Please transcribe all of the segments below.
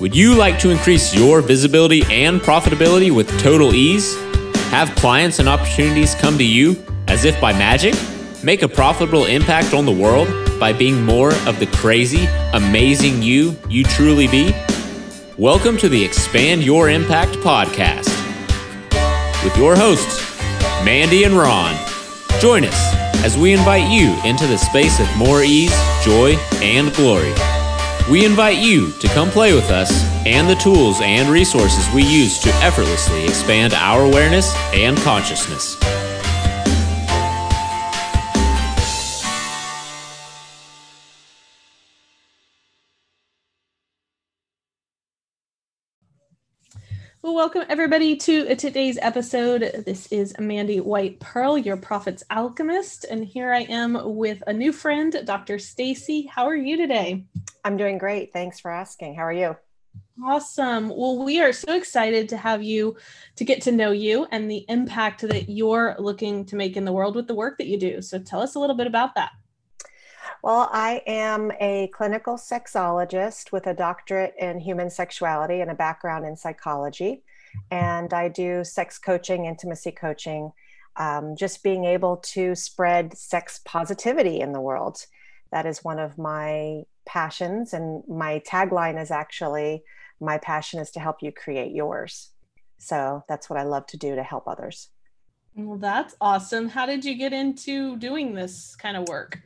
Would you like to increase your visibility and profitability with total ease? Have clients and opportunities come to you as if by magic? Make a profitable impact on the world by being more of the crazy, amazing you you truly be? Welcome to the Expand Your Impact podcast with your hosts, Mandy and Ron. Join us as we invite you into the space of more ease, joy, and glory. We invite you to come play with us and the tools and resources we use to effortlessly expand our awareness and consciousness. Well, welcome everybody to today's episode. This is Mandy White Pearl, your prophet's Alchemist, and here I am with a new friend, Dr. Stacy. How are you today? I'm doing great. Thanks for asking. How are you? Awesome. Well, we are so excited to have you to get to know you and the impact that you're looking to make in the world with the work that you do. So tell us a little bit about that. Well, I am a clinical sexologist with a doctorate in human sexuality and a background in psychology. And I do sex coaching, intimacy coaching, um, just being able to spread sex positivity in the world. That is one of my passions. And my tagline is actually my passion is to help you create yours. So that's what I love to do to help others. Well, that's awesome. How did you get into doing this kind of work?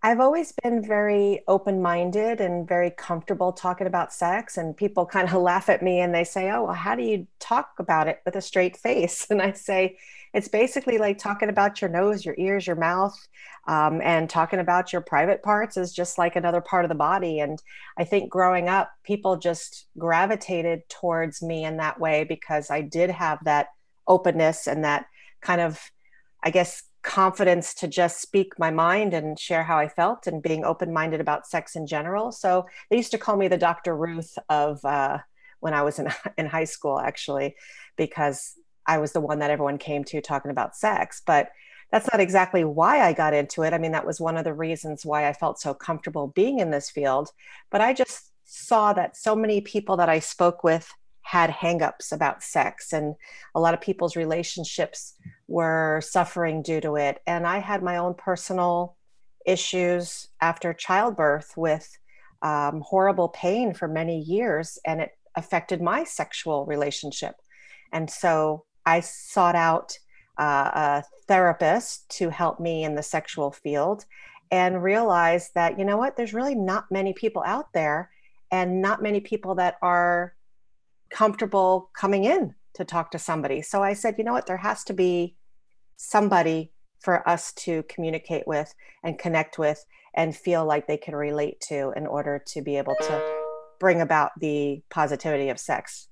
I've always been very open minded and very comfortable talking about sex. And people kind of laugh at me and they say, Oh, well, how do you talk about it with a straight face? And I say, It's basically like talking about your nose, your ears, your mouth, um, and talking about your private parts is just like another part of the body. And I think growing up, people just gravitated towards me in that way because I did have that openness and that kind of, I guess, confidence to just speak my mind and share how I felt and being open minded about sex in general. So they used to call me the Dr. Ruth of uh, when I was in, in high school, actually, because I was the one that everyone came to talking about sex. But that's not exactly why I got into it. I mean, that was one of the reasons why I felt so comfortable being in this field. But I just saw that so many people that I spoke with had hangups about sex and a lot of people's relationships were suffering due to it and i had my own personal issues after childbirth with um, horrible pain for many years and it affected my sexual relationship and so i sought out uh, a therapist to help me in the sexual field and realized that you know what there's really not many people out there and not many people that are comfortable coming in to talk to somebody. So I said, you know what, there has to be somebody for us to communicate with and connect with and feel like they can relate to in order to be able to bring about the positivity of sex.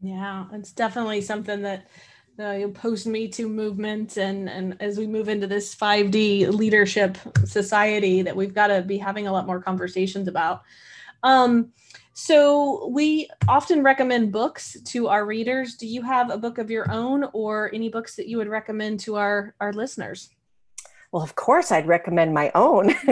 Yeah, it's definitely something that the post Me Too movement and and as we move into this 5D leadership society that we've got to be having a lot more conversations about. Um, so we often recommend books to our readers. Do you have a book of your own or any books that you would recommend to our, our listeners? Well, of course, I'd recommend my own.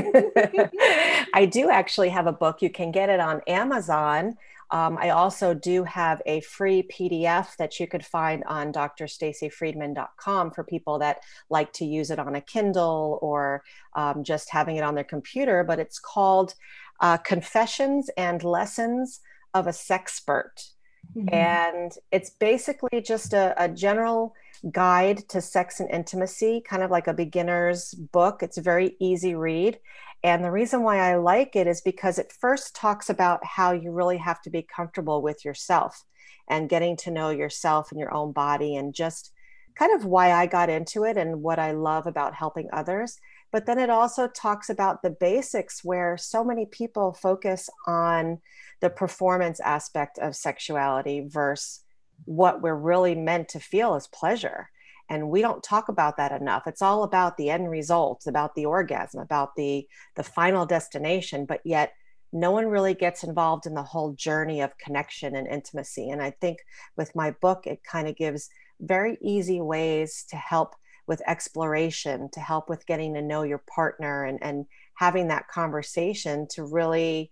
I do actually have a book. You can get it on Amazon. Um, I also do have a free PDF that you could find on drstacyfriedman.com for people that like to use it on a Kindle or um, just having it on their computer. But it's called uh, Confessions and Lessons of a Sexpert. Mm-hmm. And it's basically just a, a, general guide to sex and intimacy, kind of like a beginner's book. It's a very easy read. And the reason why I like it is because it first talks about how you really have to be comfortable with yourself and getting to know yourself and your own body and just kind of why I got into it and what I love about helping others. But then it also talks about the basics where so many people focus on the performance aspect of sexuality versus what we're really meant to feel as pleasure. And we don't talk about that enough. It's all about the end result, about the orgasm, about the the final destination, but yet no one really gets involved in the whole journey of connection and intimacy. And I think with my book, it kind of gives very easy ways to help with exploration to help with getting to know your partner and, and having that conversation to really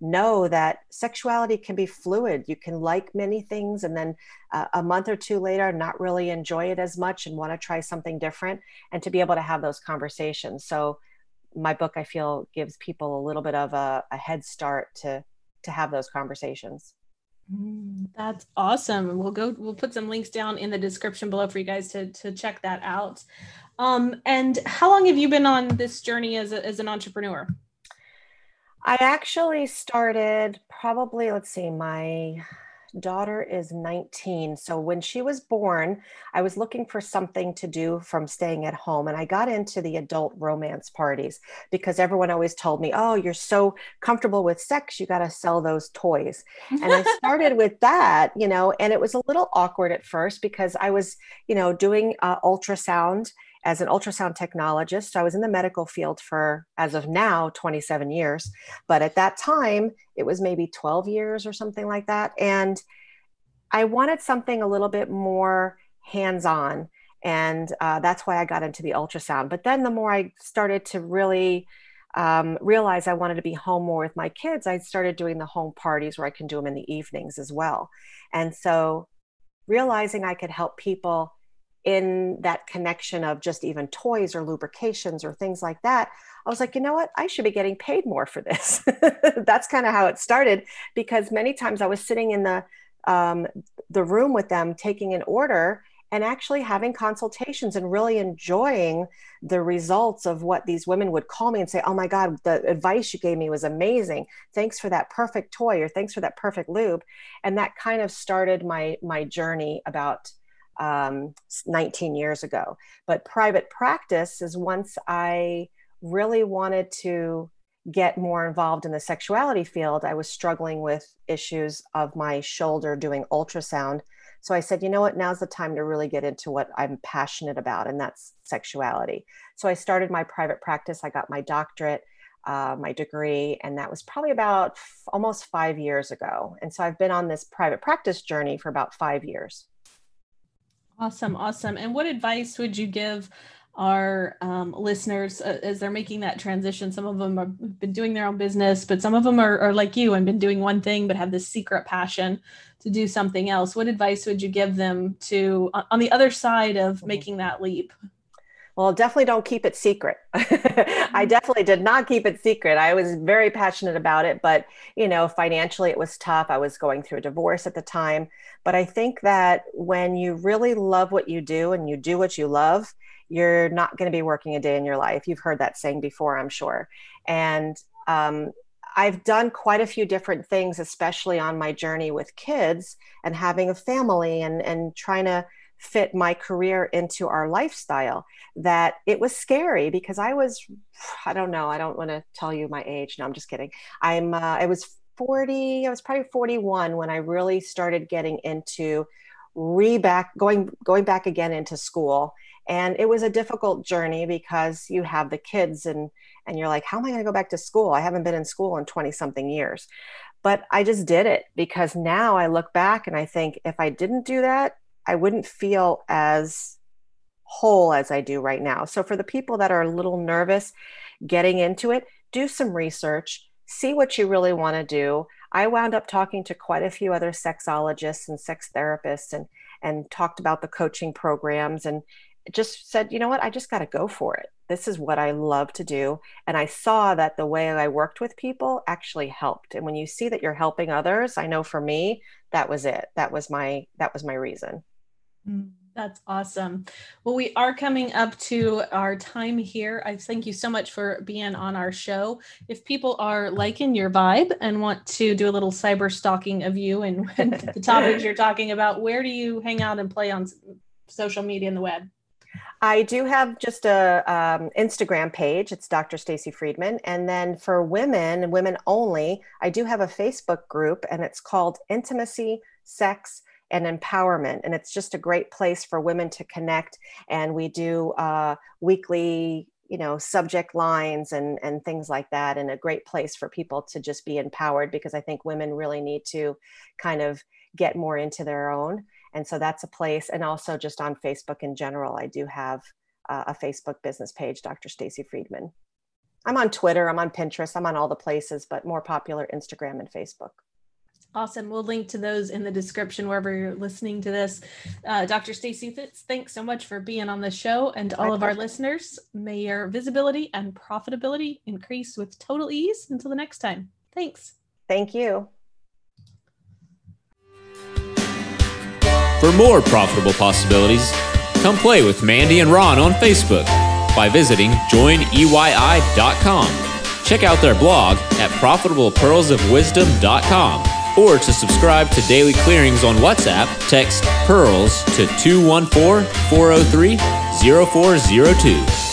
know that sexuality can be fluid. You can like many things and then uh, a month or two later not really enjoy it as much and want to try something different and to be able to have those conversations. So my book I feel gives people a little bit of a, a head start to to have those conversations. Mm, that's awesome. We'll go. We'll put some links down in the description below for you guys to to check that out. Um, and how long have you been on this journey as a, as an entrepreneur? I actually started probably, let's see, my daughter is 19. So when she was born, I was looking for something to do from staying at home. And I got into the adult romance parties because everyone always told me, Oh, you're so comfortable with sex, you got to sell those toys. And I started with that, you know, and it was a little awkward at first because I was, you know, doing uh, ultrasound as an ultrasound technologist. I was in the medical field for, as of now, 27 years. But at that time, it was maybe 12 years or something like that. And I wanted something a little bit more hands on. And uh, that's why I got into the ultrasound. But then the more I started to really um, realize I wanted to be home more with my kids, I started doing the home parties where I can do them in the evenings as well. And so realizing I could help people in that connection of just even toys or lubrications or things like that, I was like, you know what? I should be getting paid more for this. That's kind of how it started because many times I was sitting in the um, the room with them taking an order and actually having consultations and really enjoying the results of what these women would call me and say, Oh my God, the advice you gave me was amazing. Thanks for that perfect toy or thanks for that perfect lube. And that kind of started my my journey about um, 19 years ago. But private practice is once I really wanted to get more involved in the sexuality field, I was struggling with issues of my shoulder doing ultrasound. So I said, you know what, now's the time to really get into what I'm passionate about, and that's sexuality. So I started my private practice. I got my doctorate, uh, my degree, and that was probably about f- almost five years ago. And so I've been on this private practice journey for about five years. Awesome, awesome. And what advice would you give our um, listeners uh, as they're making that transition? Some of them have been doing their own business, but some of them are, are like you and been doing one thing, but have this secret passion to do something else. What advice would you give them to on the other side of mm-hmm. making that leap? Well, definitely don't keep it secret. I mm-hmm. definitely did not keep it secret. I was very passionate about it, but you know, financially it was tough. I was going through a divorce at the time. But I think that when you really love what you do and you do what you love, you're not going to be working a day in your life. You've heard that saying before, I'm sure. And um, I've done quite a few different things, especially on my journey with kids and having a family and, and trying to fit my career into our lifestyle that it was scary because I was, I don't know, I don't want to tell you my age. No, I'm just kidding. I'm, uh, I was 40, I was probably 41 when I really started getting into re back, going, going back again into school. And it was a difficult journey because you have the kids and, and you're like, how am I going to go back to school? I haven't been in school in 20 something years but I just did it because now I look back and I think if I didn't do that, I wouldn't feel as whole as I do right now. So, for the people that are a little nervous getting into it, do some research, see what you really want to do. I wound up talking to quite a few other sexologists and sex therapists and and talked about the coaching programs and just said, you know what, I just got to go for it. This is what I love to do. And I saw that the way I worked with people actually helped. And when you see that you're helping others, I know for me, that was it. That was my that was my reason. Mm, that's awesome. Well, we are coming up to our time here. I thank you so much for being on our show. If people are liking your vibe and want to do a little cyber stalking of you and, the topics you're talking about, where do you hang out and play on social media and the web? I do have just a um, Instagram page. It's Dr. Stacy Friedman, and then for women women only, I do have a Facebook group, and it's called Intimacy, Sex, and empowerment. And it's just a great place for women to connect. And we do uh, weekly you know subject lines and and things like that and a great place for people to just be empowered because i think women really need to kind of get more into their own and so that's a place and also just on facebook in general i do have uh, a facebook business page dr stacy friedman I'm on Twitter, I'm on Pinterest, I'm on all the places, but more popular Instagram and Facebook. Awesome. We'll link to those in the description wherever you're listening to this. Uh, Dr. Stacy Fitz, thanks so much for being on the show. And all My of pleasure. our listeners, may your visibility and profitability increase with total ease. Until the next time. Thanks. Thank you. For more profitable possibilities, come play with Mandy and Ron on Facebook by visiting joineyy.com. Check out their blog at profitablepearlsofwisdom.com or to subscribe to daily clearings on WhatsApp, text PEARLS to 214 403 0402.